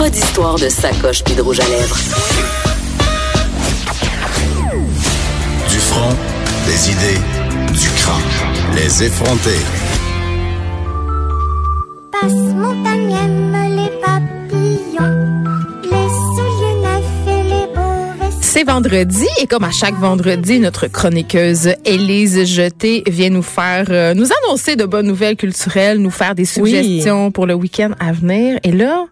Pas d'histoire de sacoche puis de rouge à lèvres. Du front, des idées, du crâne. Les effronter. Passe montagne aime les papillons, les souliers neufs et les beaux vêtements. C'est vendredi et comme à chaque vendredi, notre chroniqueuse Élise Jeté vient nous faire, euh, nous annoncer de bonnes nouvelles culturelles, nous faire des suggestions pour le week-end à venir. Et là,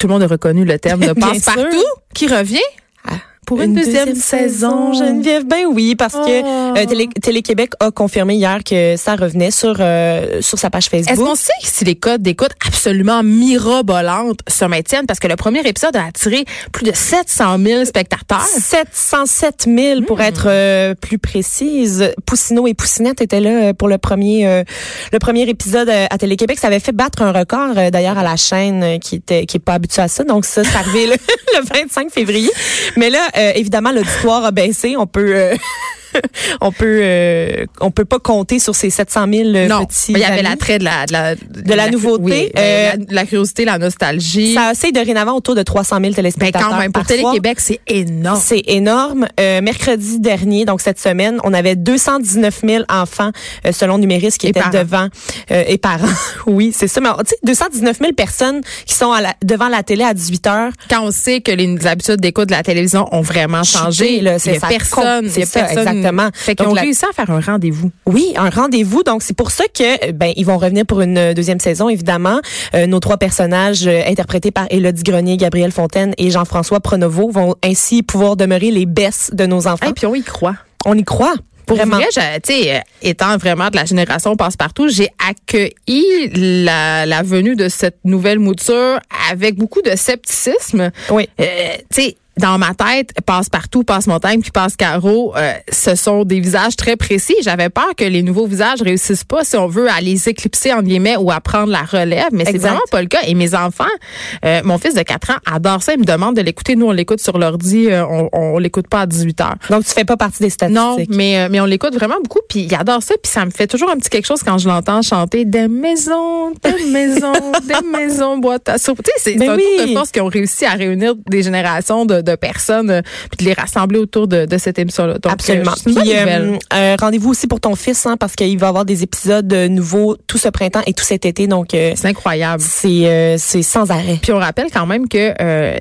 tout le monde a reconnu le terme de passe-partout qui revient? Pour une, deuxième, saison. Geneviève, ben oui, parce Oh. que euh, Télé, Télé-Québec a confirmé hier que ça revenait sur euh, sur sa page Est-ce Facebook. qu'on sait si les codes d'écoute absolument mirobolantes se maintiennent? Parce que le premier épisode a attiré plus de 700 000 spectateurs. 707 000 pour être euh, plus précise. Poussineau et Poussinette étaient là euh, pour le premier euh, le premier épisode à Télé-Québec. Ça avait fait battre un record d'ailleurs à la chaîne qui était qui est pas habituée à ça. Donc ça, c'est arrivé le, le 25 février. Mais là, évidemment, l'auditoire a baissé. On peut euh, on peut euh, on peut pas compter sur ces 700 000 euh, Non, petits il y avait l'attrait de la, de la, De la nouveauté, oui, ben, euh, la, curiosité, la nostalgie. Ça essaie dorénavant autour de 300 000 ben téléspectateurs quand même, pour par soir. Télé-Québec, c'est énorme. C'est énorme. Euh, mercredi dernier, donc cette semaine, on avait 219 000 enfants euh, selon Numéris qui Et étaient parents. devant euh, et parents. oui, c'est ça. Mais tu sais, 219 000 personnes qui sont à la- devant la télé à 18 heures. Quand on sait que les habitudes d'écoute de la télévision ont vraiment changé, Chuté, là, c'est personne, c'est personne. Exactement. Fait qu'ils ont la- réussi à faire un rendez-vous. Oui, un rendez-vous. Donc c'est pour ça que euh, ben ils vont revenir pour une euh, deuxième saison évidemment. Euh, nos trois personnages euh, interprétés par Élodie Grenier, Gabriel Fontaine et Jean-François Pronovo vont ainsi pouvoir demeurer les bestes de nos enfants. Et puis on y croit. on y croit. Pour vraiment. vrai, tu sais, étant vraiment de la génération passe-partout, j'ai accueilli la, la venue de cette nouvelle mouture avec beaucoup de scepticisme. Oui. Euh, tu sais, dans ma tête, passe-partout, passe-montagne, puis passe-carreau, euh, ce sont des visages très précis. J'avais peur que les nouveaux visages réussissent pas, si on veut, à les éclipser, en guillemets, ou à prendre la relève, mais c'est vraiment pas le cas. Et mes enfants, euh, mon fils de 4 ans adore ça, il me demande de l'écouter. Nous, on l'écoute sur l'ordi, euh, on, on l'écoute pas à 18 heures. Donc tu fais pas partie des statistiques. Non, mais, euh, mais on l'écoute vraiment beaucoup, puis il adore ça, puis ça me fait toujours un petit quelque chose quand je l'entends chanter des maisons, des maisons, des maisons, boîte à soupe. Tu sais, c'est Ben c'est un oui. tour de force qui ont réussi à réunir des générations de, de personnes, euh, puis de les rassembler autour de, de cette émission-là. Donc, Absolument. euh, euh, euh, rendez-vous aussi pour ton fils, hein, parce qu'il va avoir des épisodes nouveaux tout ce printemps et tout cet été. Donc, C'est incroyable. c'est c'est sans arrêt. Puis on rappelle quand même que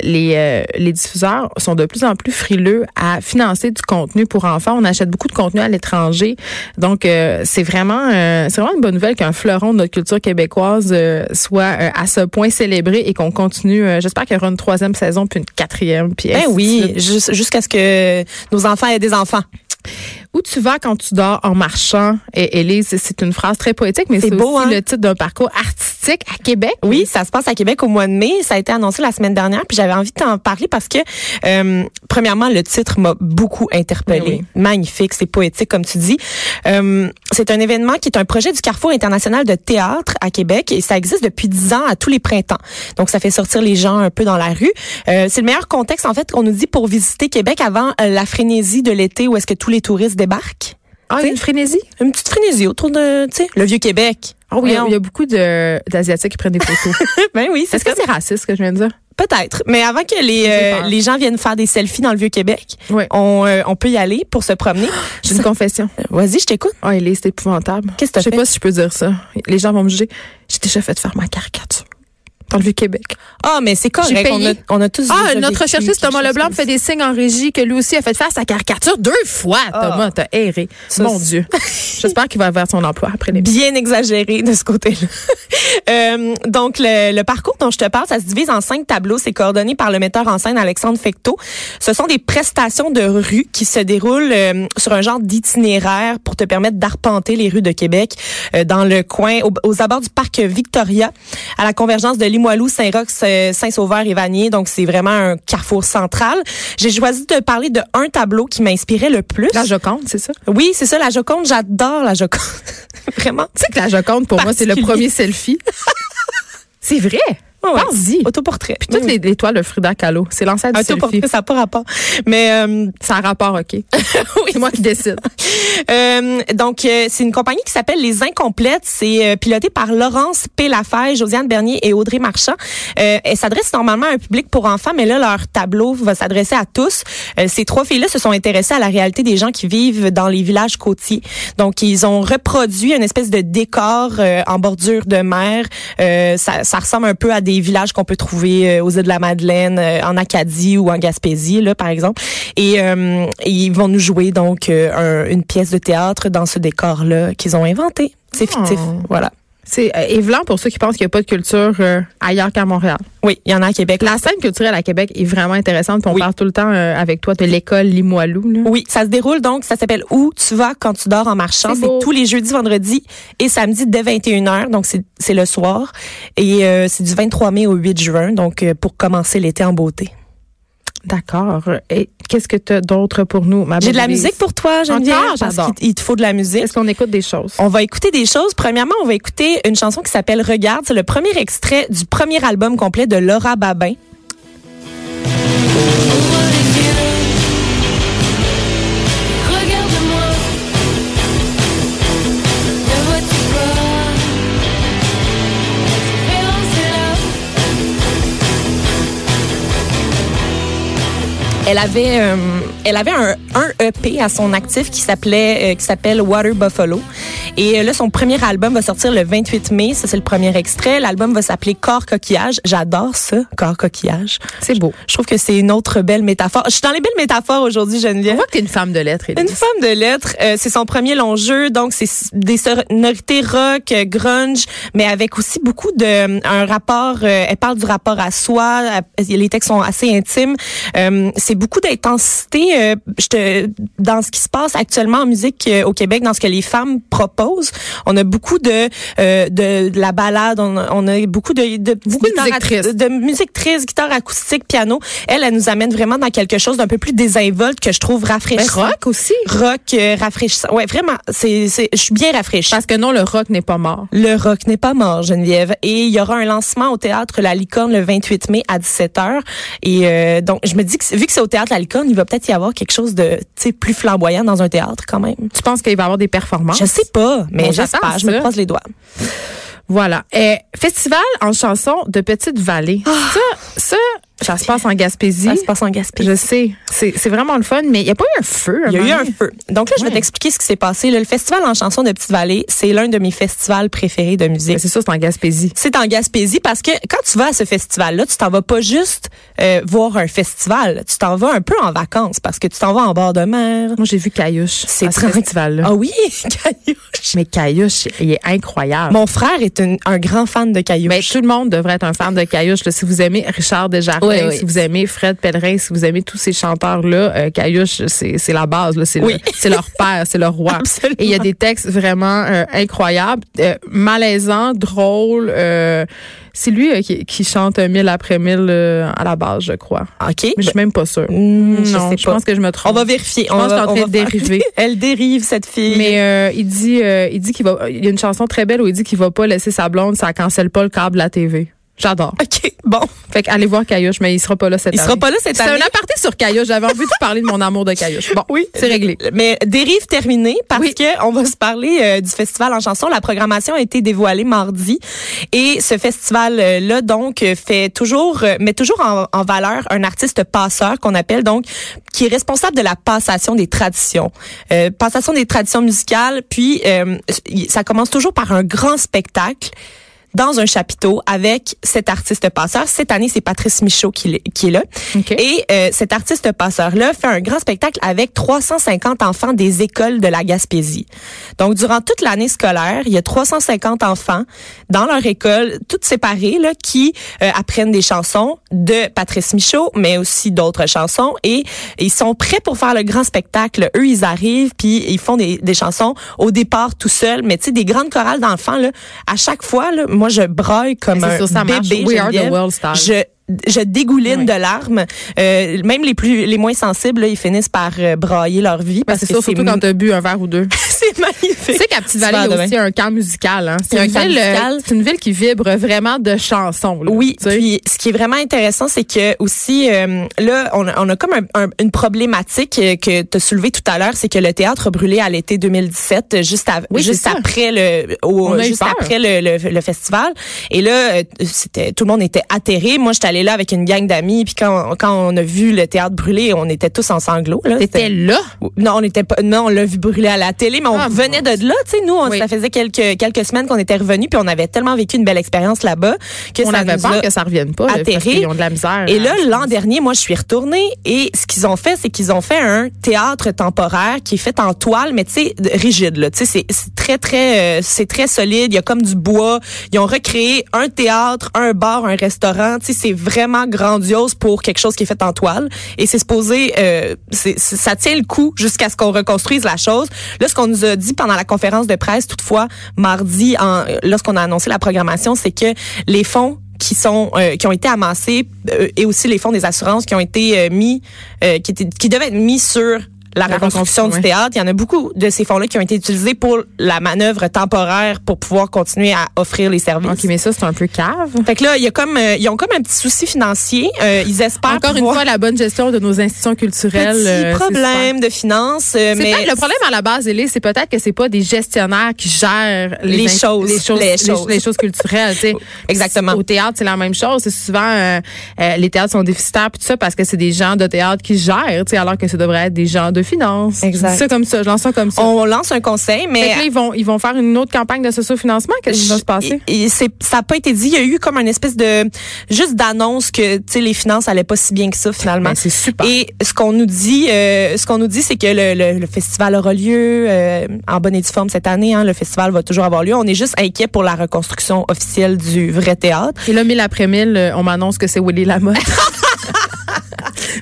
les, les diffuseurs sont de plus en plus frileux à financer du contenu pour enfants. On achète beaucoup de contenu à l'étranger. Donc c'est vraiment c'est vraiment une bonne nouvelle qu'un fleuron de notre culture québécoise soit à ce point célébré et qu'on continue. J'espère qu'il y aura une troisième saison puis une quatrième. Puis Ben oui, jusqu'à ce que nos enfants aient des enfants. Où tu vas quand tu dors en marchant, et Élise, c'est une phrase très poétique, mais C'est aussi hein? le titre d'un parcours artistique à Québec. Oui, ça se passe à Québec au mois de mai. Ça a été annoncé la semaine dernière, puis j'avais envie de t'en parler parce que, euh, premièrement, le titre m'a beaucoup interpellée. Oui, Magnifique, c'est poétique, comme tu dis. Euh, c'est un événement qui est un projet du Carrefour international de théâtre à Québec et ça existe depuis dix ans à tous les printemps. Donc, ça fait sortir les gens un peu dans la rue. Euh, c'est le meilleur contexte, en fait, qu'on nous dit pour visiter Québec avant euh, la frénésie de l'été où est-ce que tous les touristes débarquent. Ah, une frénésie? Une petite frénésie autour de, tu sais, le vieux Québec. Ah oui, il y a- Voyons. il y, a beaucoup d'Asiatiques qui prennent des photos. Ben oui, c'est Est-ce que c'est raciste ce que je viens de dire? Peut-être. Mais avant que les, euh, les gens viennent faire des selfies dans le Vieux-Québec, Oui. on, euh, on peut y aller pour se promener. J'ai une confession. Vas-y, je t'écoute. Ah, Elise, c'est épouvantable. Qu'est-ce que Je sais pas si je peux dire ça. Les gens vont me juger. J'ai déjà fait faire ma caricature. Dans le Vieux-Québec. Ah, mais c'est correct. On a, on a tous Ah, notre quelque Thomas Leblanc fait des signes en régie que lui aussi a fait faire sa caricature deux fois. Thomas, t'as erré. Ça, Mon Dieu. J'espère qu'il va avoir son emploi après l'émission. bien exagéré de ce côté-là. Euh, donc, le, le parcours dont je te parle, ça se divise en cinq tableaux. C'est coordonné par le metteur en scène Alexandre Fecteau. Ce sont des prestations de rue qui se déroulent euh, sur un genre d'itinéraire pour te permettre d'arpenter les rues de Québec euh, dans le coin, au- aux abords du parc Victoria, à la convergence de Limoilou, Saint-Roch, Saint-Sauveur et Vanier. Donc, c'est vraiment un carrefour central. J'ai choisi de parler de un tableau qui m'inspirait le plus. La Joconde, c'est ça? Oui, c'est ça, la Joconde. J'adore la Joconde. vraiment. Tu sais que la Joconde, pour moi, c'est le premier selfie. c'est vrai? Ouais, ouais. Pense-y. Autoportrait. Puis toutes les, les toiles de Frida Kahlo, c'est l'ancêtre du selfie. Autoportrait, ça n'a pas rapport. Mais euh, Ça a rapport, OK. c'est moi qui décide. Euh, donc, euh, c'est une compagnie qui s'appelle Les Incomplètes. C'est euh, piloté par Laurence P. Lafay, Josiane Bernier et Audrey Marchand. Euh, elle s'adresse normalement à un public pour enfants, mais là, leur tableau va s'adresser à tous. Euh, ces trois filles-là se sont intéressées à la réalité des gens qui vivent dans les villages côtiers. Donc, ils ont reproduit une espèce de décor euh, en bordure de mer. Euh, ça, ça ressemble un peu à des villages qu'on peut trouver euh, aux îles de la Madeleine, euh, en Acadie ou en Gaspésie, là, par exemple. Et euh, ils vont nous jouer donc un- une pièce de théâtre dans ce décor-là qu'ils ont inventé. C'est Oh. fictif, voilà. C'est euh, évident pour ceux qui pensent qu'il n'y a pas de culture euh, ailleurs qu'à Montréal. Oui, il y en a à Québec. La scène culturelle à Québec est vraiment intéressante. puis On Oui. parle tout le temps euh, avec toi de l'école Limoilou. Là. Oui, ça se déroule donc, ça s'appelle Où tu vas quand tu dors en marchant. C'est tous les jeudis, vendredis et samedis dès 21h, donc c'est c'est le soir. Et euh, c'est du 23 mai au 8 juin, donc euh, pour commencer l'été en beauté. D'accord. Et qu'est-ce que tu as d'autre pour nous, ma J'ai de la musique pour toi, Geneviève, Encore? parce qu'il il te faut de la musique. Est-ce qu'on écoute des choses? On va écouter des choses. Premièrement, on va écouter une chanson qui s'appelle Regarde. C'est le premier extrait du premier album complet de Laura Babin. Elle avait, euh, elle avait un, un EP à son actif qui s'appelait, euh, qui s'appelle Water Buffalo. Et euh, là, son premier album va sortir le 28 mai. Ça, c'est le premier extrait. L'album va s'appeler Corps coquillage. J'adore ça, Corps coquillage. C'est beau. Je trouve que c'est une autre belle métaphore. Je suis dans les belles métaphores aujourd'hui, On Geneviève. voit que t'es une femme de lettres, Élise. Une femme de lettres, euh, c'est son premier long jeu, donc c'est des sonorités rock, euh, grunge, mais avec aussi beaucoup de euh, un rapport. euh, elle parle du rapport à soi. les textes sont assez intimes. Euh, c'est beaucoup d'intensité. euh, je te, dans ce qui se passe actuellement en musique au Québec, dans ce que les femmes proposent, on a beaucoup de euh, de, de la balade, on, a- on a beaucoup de, de Beaucoup de musique triste. de musique triste, guitare acoustique, piano. Elle, elle nous amène vraiment dans quelque chose d'un peu plus désinvolte que je trouve Mais rafraîchissant rock aussi. rock euh, rafraîchissant. Ouais, vraiment, c'est c'est je suis bien rafraîchie. Parce que non, le rock n'est pas mort. Le rock n'est pas mort, Geneviève. Et il y aura un lancement au théâtre La Licorne le 28 mai à 17h. Et euh, donc, je me dis que vu que c'est au théâtre La Licorne, il va peut-être y avoir quelque chose de tu sais plus flamboyant dans un théâtre quand même. Tu penses qu'il va y avoir des performances? Je sais pas, mais j'espère. Je me croise les doigts. Voilà. Euh, festival en chanson de Petite Vallée. Ça, ça, ça se passe en Gaspésie. Ça se passe en Gaspésie. Je sais. C'est c'est vraiment le fun, mais il n'y a pas eu un feu. Il y a eu un feu. Donc là, je vais t'expliquer ce qui s'est passé. là. Le festival en chanson de Petite-Vallée, c'est l'un de mes festivals préférés de musique. Ben, C'est ça, c'est en Gaspésie. c'est en Gaspésie parce que quand tu vas à ce festival-là, tu t'en vas pas juste euh, voir un festival, tu t'en vas un peu en vacances parce que tu t'en vas en bord de mer. Moi, j'ai vu Caillouche. C'est ce très- festival-là. Ah oui, Caillouche. Mais Caillouche, il est incroyable. Mon frère est un, un grand fan de Caillouche. Mais tout le monde devrait être un fan de Caillouche. là. Si vous aimez Richard Desjardins, Oui, oui. si vous aimez Fred Pellerin, si vous aimez tous ces chanteurs-là, euh, Caillouche, c'est la base. C'est Oui. le- leur père, c'est leur roi. Absolument. Et il y a des textes vraiment euh, incroyables, euh, malaisants, drôles. euh, c'est lui qui, qui chante mille après mille à la base, je crois. OK. Mais je suis même pas sûre. Hmm, je non, sais je pas. pense que je me trompe. On va vérifier. Je on va, on dériver. Elle dérive, cette fille. Mais il dit, il dit qu'il va. Il y a une chanson très belle où il dit qu'il va pas laisser sa blonde, ça cancelle pas le câble de la TV. J'adore. OK, bon. Fait qu'allez voir Caillouche, mais il sera pas là cette Il année. sera pas là cette C'est année. un aparté sur Caillouche. J'avais envie de parler de mon amour de Caillouche. Bon, Oui, c'est réglé. Mais dérive terminée parce Oui. que on va se parler euh, du festival en chanson. La programmation a été dévoilée mardi et ce festival là donc fait toujours euh, met toujours en, en valeur un artiste passeur qu'on appelle donc qui est responsable de la passation des traditions. Euh, passation des traditions musicales puis euh, ça commence toujours par un grand spectacle dans un chapiteau avec cet artiste passeur. Cette année, c'est Patrice Michaud qui, est là. Et euh, cet artiste passeur-là fait un grand spectacle avec 350 enfants des écoles de la Gaspésie. Donc, durant toute l'année scolaire, il y a 350 enfants dans leur école, toutes séparées, là, qui euh, apprennent des chansons de Patrice Michaud, mais aussi d'autres chansons. Et ils sont prêts pour faire le grand spectacle. Eux, ils arrivent, puis ils font des, des chansons au départ tout seuls. Mais tu sais, des grandes chorales d'enfants, là, à chaque fois, là, moi, je braille comme un ça bébé. We are the world stars. Je je dégouline Oui. de larmes. Euh, même les plus les moins sensibles, là, ils finissent par euh, brailler leur vie Ben, parce c'est que sûr, surtout quand t'as bu un verre ou deux. c'est magnifique. Tu sais qu'à Petite-Vallée, il y a aussi un camp musical. Hein. C'est a une, un camp ville, euh, musical. c'est une ville qui vibre vraiment de chansons. là, Oui, puis ce qui est vraiment intéressant, c'est que aussi euh, là, on a, on a comme un- un- une problématique euh, que tu as soulevée tout à l'heure, c'est que le théâtre a brûlé à l'été 2017, euh, juste, à- Oui, c'est juste ça. après le, au- juste après le, le, le festival. Et là, c'était tout le monde était atterré. Moi, j'étais allée là avec une gang d'amis, puis quand, quand on a vu le théâtre brûler, on était tous en sanglots. Là, T'étais là? non, on était pas. Non, on l'a vu brûler à la télé, mais on Ah, revenait mon de là. Tu sais, nous, on, Oui. ça faisait quelques quelques semaines qu'on était revenus, puis on avait tellement vécu une belle expérience là-bas que On ça avait peur que ça revienne pas. là, ont de la misère. et là, hein. l'an dernier, moi, je suis retournée et ce qu'ils ont fait, c'est qu'ils ont fait un théâtre temporaire qui est fait en toile, mais tu sais, de- rigide, là. Tu sais, c'est- très, très, euh, c'est très solide. Il y a comme du bois. Ils ont recréé un théâtre, un bar, un restaurant. Tu sais, c'est vraiment grandiose pour quelque chose qui est fait en toile. Et c'est supposé, euh, c'est- ça tient le coup jusqu'à ce qu'on reconstruise la chose. Là, ce qu'on nous a dit pendant la conférence de presse, toutefois, mardi, lorsqu'on a annoncé la programmation, c'est que les fonds qui sont euh, qui ont été amassés euh, et aussi les fonds des assurances qui ont été euh, mis qui étaient qui devaient être mis sur la, La reconstruction reconstruction, du ouais. théâtre. Il y en a beaucoup de ces fonds-là qui ont été utilisés pour la manœuvre temporaire pour pouvoir continuer à offrir les services. OK, mais ça, c'est un peu cave. Fait que là, il y a comme euh, ils ont comme un petit souci financier. Euh, ils espèrent Encore une fois, la bonne gestion de nos institutions culturelles. petit euh, problème de finances, euh. C'est mais le problème à la base, Élise, c'est peut-être que c'est pas des gestionnaires qui gèrent les, choses, les choses, les choses. les choses culturelles. Exactement. Au théâtre, c'est la même chose. C'est souvent euh, les théâtres sont déficitaires tout ça parce que c'est des gens de théâtre qui gèrent, alors que ça devrait être des gens de finance. Exact. Je dis ça comme ça, je lance ça comme ça. on lance un conseil, mais Fait que là, ils vont ils vont faire une autre campagne de socio-financement. Qu'est-ce qui va se passer? Et- et c'est- ça n'a pas été dit. Il y a eu comme une espèce de juste d'annonce que tu sais les finances allaient pas si bien que ça finalement. Ben, c'est super. Et ce qu'on nous dit, euh, ce qu'on nous dit, c'est que le, le- le festival aura lieu euh, en bonne et due forme cette année. Hein, le festival va toujours avoir lieu. On est juste inquiet pour la reconstruction officielle du vrai théâtre. Et là, mille après mille, euh, on m'annonce que c'est Willy Lamotte.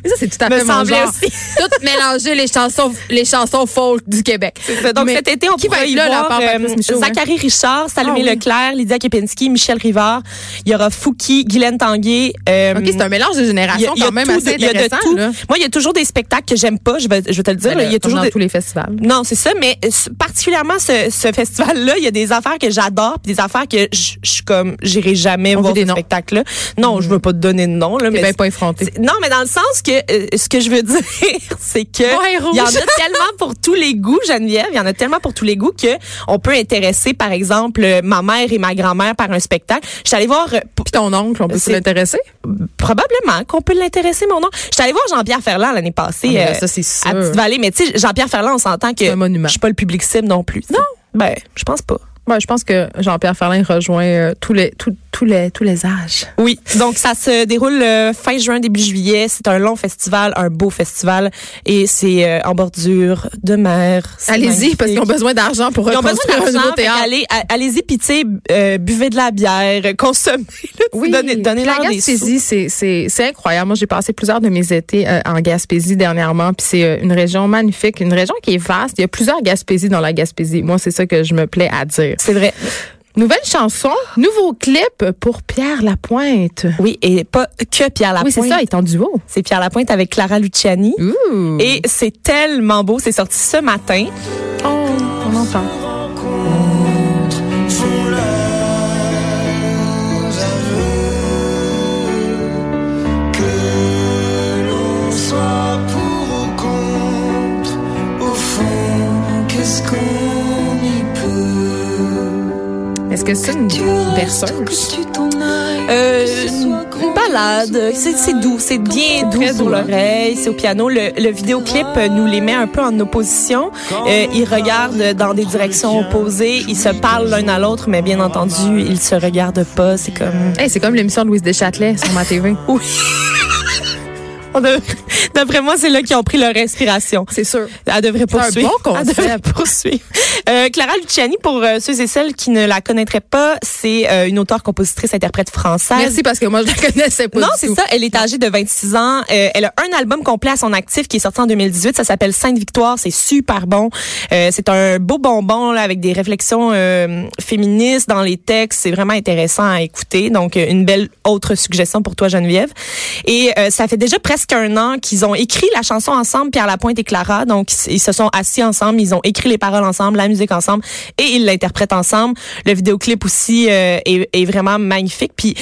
Mais ça, c'est tout à Me fait mon semblait genre. aussi. Tout mélanger les chansons, les chansons folk du Québec. Donc Mais cet été, on qui va y là, là, voir part euh, Michaud, hein? Zachary Richard, Salomé Ah oui. Leclerc, Lydia Kepinski, Michel Rivard. Il y aura Fouki, Guylaine Tanguay. euh, OK, c'est un mélange de générations il y a quand même assez de- il y a de intéressant. tout. là. Moi, il y a toujours des spectacles que j'aime pas, je vais, je vais te le dire. Ben, là. il y a toujours dans tous les festivals. Non, c'est ça, mais euh, particulièrement ce, ce festival-là, il y a des affaires que j'adore, puis des affaires que je suis comme j'irai jamais On voir ce spectacle-là. Non, je veux pas te donner de nom là, mais pas effronté. non, mais dans le sens que euh, ce que je veux dire, c'est que il y en a tellement pour tous les goûts, Geneviève. Il y en a tellement pour tous les goûts que on peut intéresser, par exemple, ma mère et ma grand-mère par un spectacle. Je suis allée voir euh, Puis ton oncle, on peut l'intéresser? probablement qu'on peut l'intéresser, mon nom. Je suis allée voir Jean-Pierre Ferland l'année passée. Ah, là, euh, ça, c'est à sûr. Petite-Vallée. Mais tu sais, Jean-Pierre Ferland, on s'entend que je suis pas le public cible non plus. Non. Ben, je pense pas. Ouais, je pense que Jean-Pierre Ferlin rejoint euh, tous les tous les tous les âges. Oui. Donc, ça se déroule euh, fin juin, début juillet. C'est un long festival, un beau festival. Et c'est euh, en bordure de mer. Allez-y, parce qu'ils ont besoin d'argent pour Ils ont besoin un nouveau théâtre. qu'allez- a- allez-y, puis euh, buvez de la bière, consommez, là, Oui, donnez, donnez-leur la. Gaspésie, c'est c'est c'est incroyable. Moi, j'ai passé plusieurs de mes étés euh, en Gaspésie dernièrement, puis c'est euh, une région magnifique, une région qui est vaste. Il y a plusieurs Gaspésies dans la Gaspésie. Moi, c'est ça que je me plais à dire. C'est vrai. Nouvelle chanson, nouveau clip pour Pierre Lapointe. Oui, et pas que Pierre Lapointe. Oui, c'est ça, il est en duo. C'est Pierre Lapointe avec Clara Luciani. Ouh. Et c'est tellement beau. C'est sorti ce matin. Oh, on entend. Que c'est une berceuse? Euh, une balade. C'est doux. C'est bien doux pour l'oreille. C'est au piano. Le, le vidéoclip euh, nous les met un peu en opposition. Euh, ils regardent dans des directions opposées. Ils se parlent l'un à l'autre, mais bien entendu, ils se regardent pas. C'est comme... Hey, c'est comme l'émission de Louise Deschâtelet sur ma TV. Dev- D'après moi, c'est là qu'ils ont pris leur respiration. C'est sûr. Elle devrait C'est un poursuivre. bon Elle devrait poursuivre. Euh, Clara Luciani, pour euh, ceux et celles qui ne la connaîtraient pas, c'est euh, une auteure, compositrice, interprète française. Merci parce que moi, je la connaissais pas Non, c'est ça. Elle est âgée de 26 ans. Elle a un album complet à son actif qui est sorti en 2018. Ça s'appelle Sainte Victoire. C'est super bon. C'est un beau bonbon là, avec des réflexions féministes dans les textes. C'est vraiment intéressant à écouter. Donc, une belle autre suggestion pour toi, Geneviève. Et ça fait déjà presque un an qu'ils ont écrit la chanson ensemble, Pierre Lapointe et Clara. Donc, ils se sont assis ensemble. Ils ont écrit les paroles ensemble, la musique ensemble et ils l'interprètent ensemble. Le vidéoclip aussi euh, est, est vraiment magnifique. Puis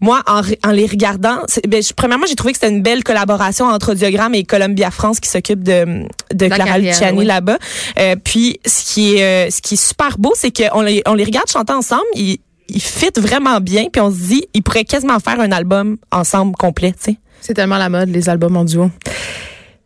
moi, en, en les regardant, ben, je- premièrement, j'ai trouvé que c'était une belle collaboration entre Audiogramme et Columbia France qui s'occupe de, de La Clara carrière, Luciani oui. là-bas. Euh, puis ce qui est euh, ce qui est super beau, c'est qu'on les on les regarde chanter ensemble. Ils, ils fit vraiment bien, puis on se dit, ils pourraient quasiment faire un album ensemble complet, tu sais. C'est tellement la mode, les albums en duo.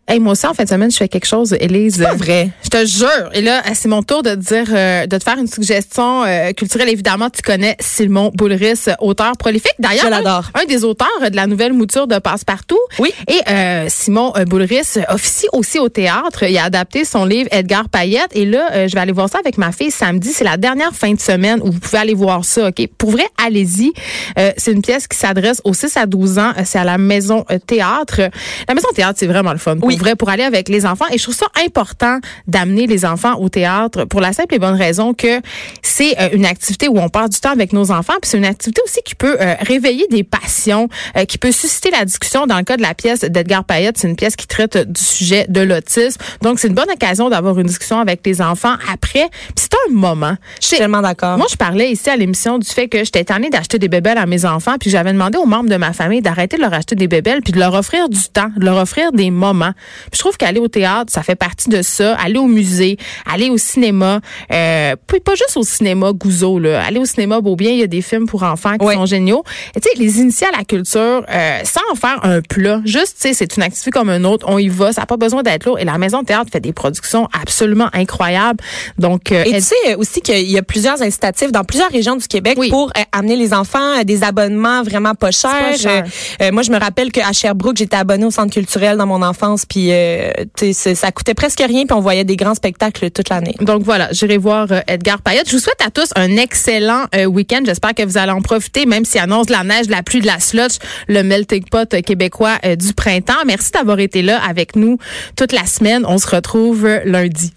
Hey, moi aussi, en fin de semaine, je fais quelque chose, Élise. Pas vrai. Je te jure. Et là, c'est mon tour de te dire, euh, de te faire une suggestion euh, culturelle. Évidemment, tu connais Simon Boulris, auteur prolifique. D'ailleurs. Un, un des auteurs de la nouvelle mouture de Passepartout. Oui. Et euh, Simon euh, Boulris officie aussi au théâtre. Il a adapté son livre Edgar Payette. Et là, euh, je vais aller voir ça avec ma fille samedi. C'est la dernière fin de semaine où vous pouvez aller voir ça. Ok? Pour vrai, allez-y. Euh, c'est une pièce qui s'adresse aux 6 à 12 ans. C'est à la Maison Théâtre. La Maison Théâtre, c'est vraiment le fun. Pour Oui. vrai, pour aller avec les enfants. Et je trouve ça important d'amener les enfants au théâtre pour la simple et bonne raison que c'est euh, une activité où on passe du temps avec nos enfants. Puis c'est une activité aussi qui peut euh, réveiller des passions, euh, qui peut susciter la discussion. Dans le cas de la pièce d'Edgar Payette, c'est une pièce qui traite du sujet de l'autisme. Donc c'est une bonne occasion d'avoir une discussion avec les enfants après. Puis c'est un moment. Je suis tellement d'accord. Moi, je parlais ici à l'émission du fait que j'étais tannée d'acheter des bébelles à mes enfants, puis j'avais demandé aux membres de ma famille d'arrêter de leur acheter des bébelles, puis de leur offrir du temps, de leur offrir des moments. Puis je trouve qu'aller au théâtre, ça fait partie de ça. Aller au musée, aller au cinéma, euh, pas juste au cinéma Gouzeau, là. Aller au cinéma Beaubien, il y a des films pour enfants qui sont géniaux. Et tu sais, les initier à la culture, euh, sans en faire un plat, juste, tu sais, c'est une activité comme une autre, on y va, ça n'a pas besoin d'être lourd. Et la Maison de théâtre fait des productions absolument incroyables. Donc, euh, Et elle- tu sais euh, aussi qu'il y a plusieurs incitatifs dans plusieurs régions du Québec Oui. pour euh, amener les enfants à des abonnements vraiment pas chers. pas cher. Euh, moi, je me rappelle qu'à Sherbrooke, j'étais abonnée au centre culturel dans mon enfance, puis euh, sais, c'est- ça coûtait presque rien, puis on voyait des grands spectacles toute l'année. Donc voilà, j'irai voir euh, Edgar Payette. Je vous souhaite à tous un excellent euh, week-end. J'espère que vous allez en profiter, même s'il annonce de la neige, de la pluie, de la slotch, le melting pot euh, québécois euh, du printemps. Merci d'avoir été là avec nous toute la semaine. On se retrouve euh, lundi.